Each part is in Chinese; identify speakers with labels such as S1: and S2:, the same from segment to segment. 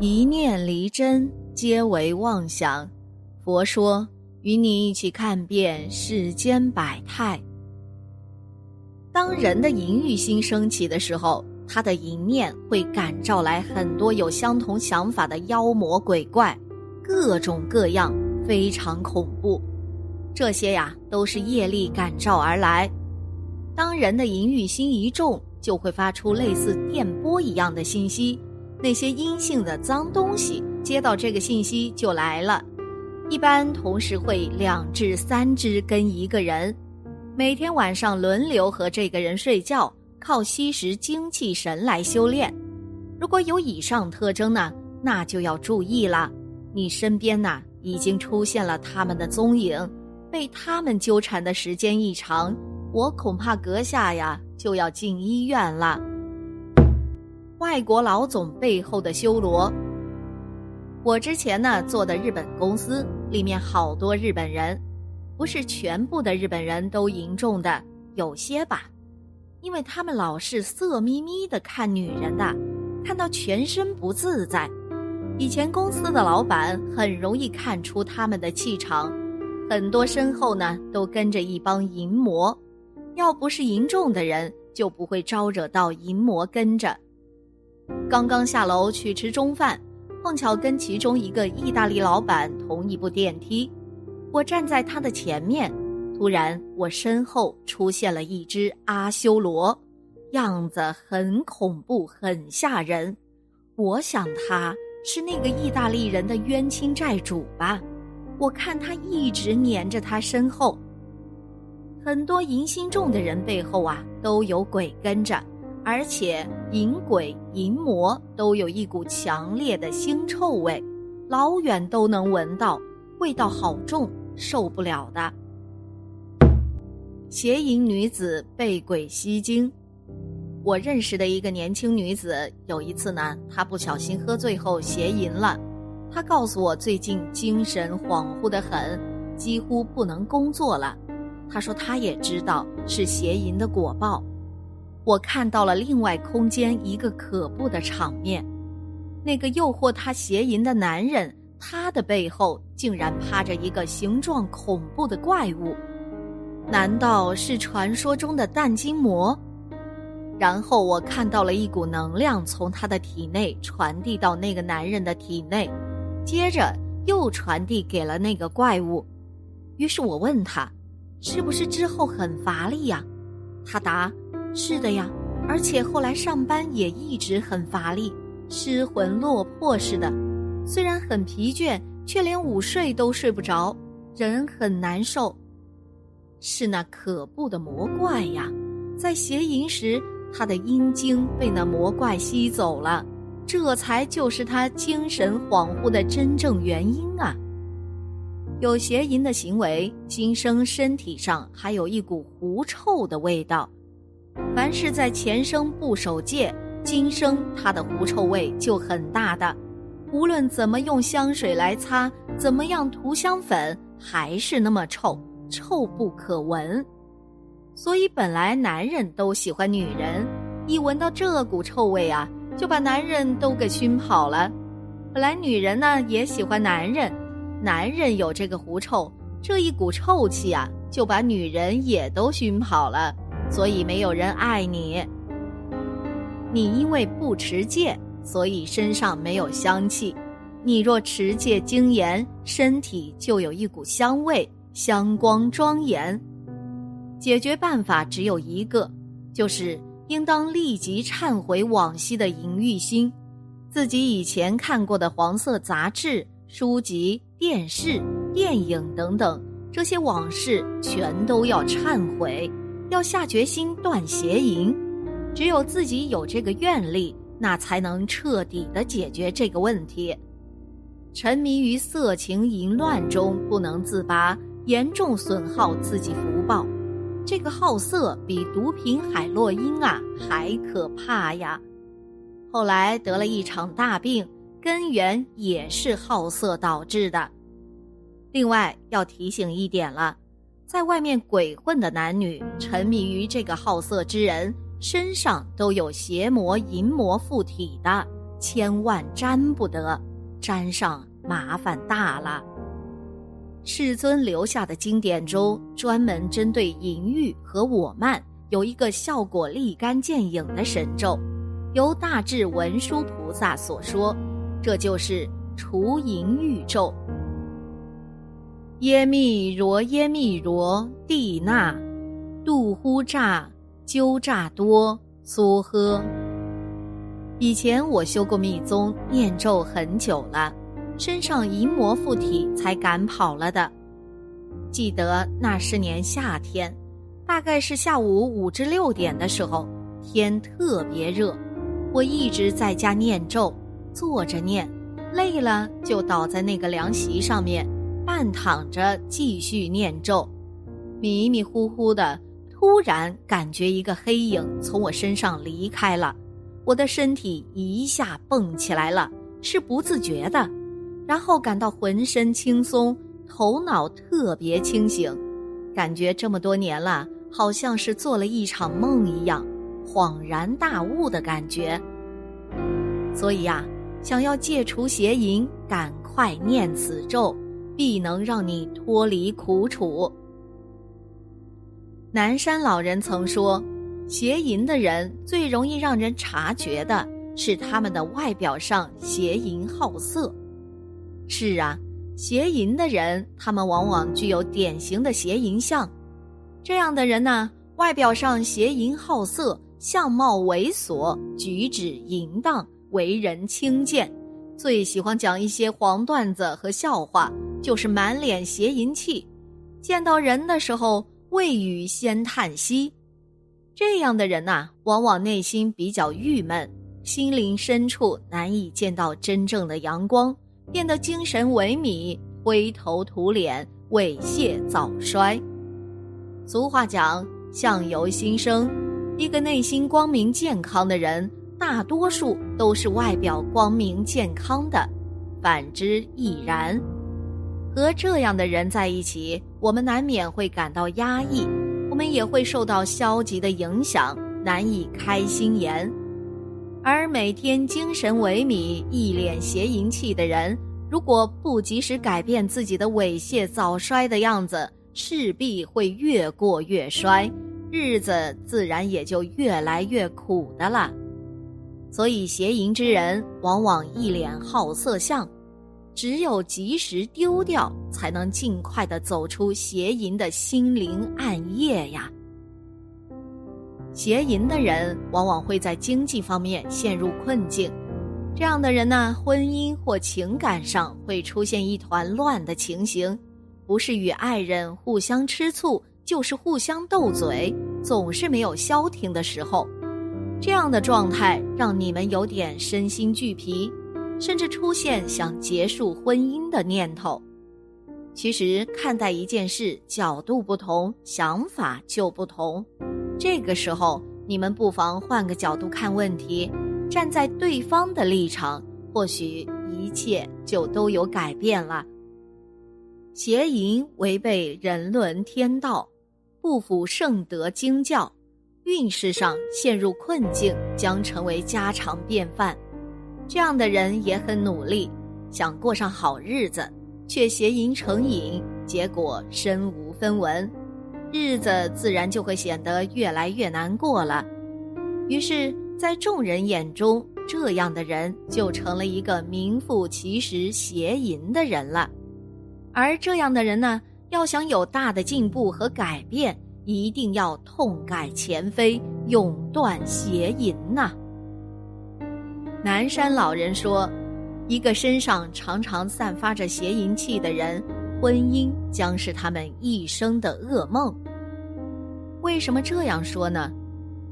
S1: 一念离真，皆为妄想。佛说，与你一起看遍世间百态。当人的淫欲心升起的时候，他的淫念会感召来很多有相同想法的妖魔鬼怪，各种各样，非常恐怖。这些呀，都是业力感召而来。当人的淫欲心一重，就会发出类似电波一样的信息。那些阴性的脏东西接到这个信息就来了，一般同时会两至三只跟一个人，每天晚上轮流和这个人睡觉，靠吸食精气神来修炼。如果有以上特征呢，那就要注意了，你身边呐已经出现了他们的踪影，被他们纠缠的时间一长，我恐怕阁下呀就要进医院了。外国老总背后的修罗。我之前呢做的日本公司里面好多日本人，不是全部的日本人都淫重的，有些吧，因为他们老是色眯眯的看女人的，看到全身不自在。以前公司的老板很容易看出他们的气场，很多身后呢都跟着一帮淫魔，要不是淫重的人，就不会招惹到淫魔跟着。刚刚下楼去吃中饭，碰巧跟其中一个意大利老板同一部电梯。我站在他的前面，突然我身后出现了一只阿修罗，样子很恐怖，很吓人。我想他是那个意大利人的冤亲债主吧？我看他一直黏着他身后。很多淫心重的人背后啊，都有鬼跟着。而且淫鬼、淫魔都有一股强烈的腥臭味，老远都能闻到，味道好重，受不了的。邪淫女子被鬼吸精。我认识的一个年轻女子，有一次呢，她不小心喝醉后邪淫了。她告诉我，最近精神恍惚的很，几乎不能工作了。她说，她也知道是邪淫的果报。我看到了另外空间一个可怖的场面，那个诱惑他邪淫的男人，他的背后竟然趴着一个形状恐怖的怪物，难道是传说中的蛋筋魔？然后我看到了一股能量从他的体内传递到那个男人的体内，接着又传递给了那个怪物。于是我问他，是不是之后很乏力呀？他答。是的呀，而且后来上班也一直很乏力，失魂落魄似的。虽然很疲倦，却连午睡都睡不着，人很难受。是那可怖的魔怪呀，在邪淫时，他的阴精被那魔怪吸走了，这才就是他精神恍惚的真正原因啊。有邪淫的行为，今生身体上还有一股狐臭的味道。凡是在前生不守戒，今生他的狐臭味就很大的。无论怎么用香水来擦，怎么样涂香粉，还是那么臭，臭不可闻。所以本来男人都喜欢女人，一闻到这股臭味啊，就把男人都给熏跑了。本来女人呢也喜欢男人，男人有这个狐臭，这一股臭气啊，就把女人也都熏跑了。所以没有人爱你。你因为不持戒，所以身上没有香气。你若持戒精严，身体就有一股香味，香光庄严。解决办法只有一个，就是应当立即忏悔往昔的淫欲心，自己以前看过的黄色杂志、书籍、电视、电影等等这些往事，全都要忏悔。要下决心断邪淫，只有自己有这个愿力，那才能彻底的解决这个问题。沉迷于色情淫乱中不能自拔，严重损耗自己福报。这个好色比毒品海洛因啊还可怕呀！后来得了一场大病，根源也是好色导致的。另外要提醒一点了。在外面鬼混的男女，沉迷于这个好色之人，身上都有邪魔淫魔附体的，千万沾不得，沾上麻烦大了。世尊留下的经典中，专门针对淫欲和我慢，有一个效果立竿见影的神咒，由大智文殊菩萨所说，这就是除淫欲咒。耶密罗耶密罗帝那，度呼诈鸠诈多梭诃。以前我修过密宗，念咒很久了，身上淫魔附体才赶跑了的。记得那是年夏天，大概是下午五至六点的时候，天特别热，我一直在家念咒，坐着念，累了就倒在那个凉席上面。半躺着继续念咒，迷迷糊糊的，突然感觉一个黑影从我身上离开了，我的身体一下蹦起来了，是不自觉的，然后感到浑身轻松，头脑特别清醒，感觉这么多年了，好像是做了一场梦一样，恍然大悟的感觉。所以呀，想要戒除邪淫，赶快念此咒。必能让你脱离苦楚。南山老人曾说，邪淫的人最容易让人察觉的是他们的外表上邪淫好色。是啊，邪淫的人，他们往往具有典型的邪淫相。这样的人呢，外表上邪淫好色，相貌猥琐，举止淫荡，为人轻贱，最喜欢讲一些黄段子和笑话。就是满脸邪淫气，见到人的时候未语先叹息，这样的人呐，往往内心比较郁闷，心灵深处难以见到真正的阳光，变得精神萎靡，灰头土脸，猥亵早衰。俗话讲“相由心生”，一个内心光明健康的人，大多数都是外表光明健康的，反之亦然。和这样的人在一起，我们难免会感到压抑，我们也会受到消极的影响，难以开心颜。而每天精神萎靡、一脸邪淫气的人，如果不及时改变自己的猥亵早衰的样子，势必会越过越衰，日子自然也就越来越苦的了。所以，邪淫之人往往一脸好色相。只有及时丢掉，才能尽快的走出邪淫的心灵暗夜呀。邪淫的人往往会在经济方面陷入困境，这样的人呢，婚姻或情感上会出现一团乱的情形，不是与爱人互相吃醋，就是互相斗嘴，总是没有消停的时候。这样的状态让你们有点身心俱疲。甚至出现想结束婚姻的念头。其实看待一件事角度不同，想法就不同。这个时候，你们不妨换个角度看问题，站在对方的立场，或许一切就都有改变了。邪淫违背人伦天道，不符圣德经教，运势上陷入困境，将成为家常便饭。这样的人也很努力，想过上好日子，却邪淫成瘾，结果身无分文，日子自然就会显得越来越难过了。于是，在众人眼中，这样的人就成了一个名副其实邪淫的人了。而这样的人呢，要想有大的进步和改变，一定要痛改前非，永断邪淫呐。南山老人说：“一个身上常常散发着邪淫气的人，婚姻将是他们一生的噩梦。为什么这样说呢？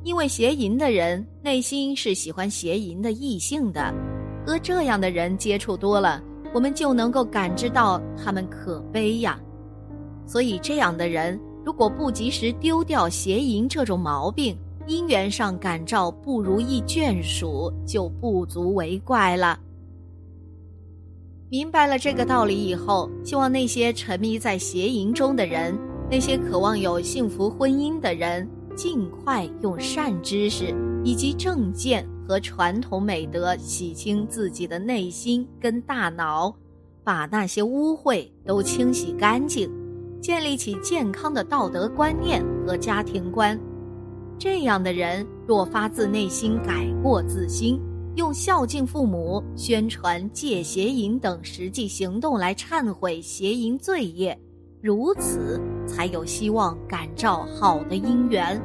S1: 因为邪淫的人内心是喜欢邪淫的异性的，和这样的人接触多了，我们就能够感知到他们可悲呀。所以，这样的人如果不及时丢掉邪淫这种毛病，”姻缘上感召不如意眷属，就不足为怪了。明白了这个道理以后，希望那些沉迷在邪淫中的人，那些渴望有幸福婚姻的人，尽快用善知识以及正见和传统美德洗清自己的内心跟大脑，把那些污秽都清洗干净，建立起健康的道德观念和家庭观。这样的人若发自内心改过自新，用孝敬父母、宣传戒邪淫等实际行动来忏悔邪淫罪业，如此才有希望感召好的姻缘。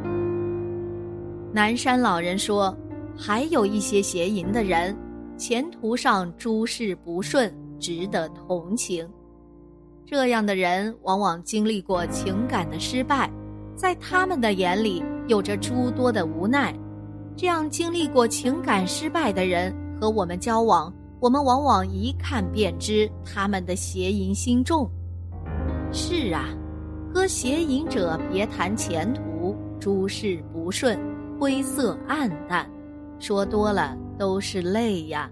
S1: 南山老人说。还有一些邪淫的人，前途上诸事不顺，值得同情。这样的人往往经历过情感的失败，在他们的眼里有着诸多的无奈。这样经历过情感失败的人和我们交往，我们往往一看便知他们的邪淫心重。是啊，和邪淫者别谈前途，诸事不顺，灰色暗淡。说多了都是泪呀。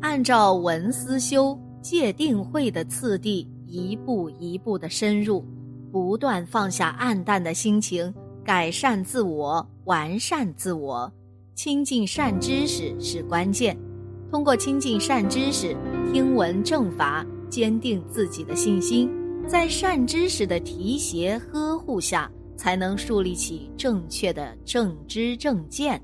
S1: 按照文思修戒定慧的次第，一步一步的深入，不断放下暗淡的心情，改善自我，完善自我，亲近善知识是关键。通过亲近善知识，听闻正法，坚定自己的信心，在善知识的提携呵护下。才能树立起正确的正知正见，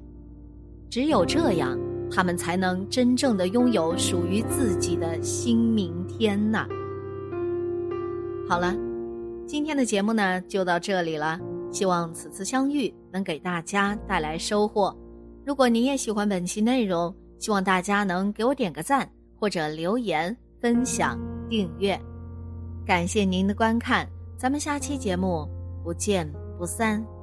S1: 只有这样，他们才能真正的拥有属于自己的新明天呐。好了，今天的节目呢就到这里了，希望此次相遇能给大家带来收获。如果您也喜欢本期内容，希望大家能给我点个赞，或者留言、分享、订阅。感谢您的观看，咱们下期节目不见。不散。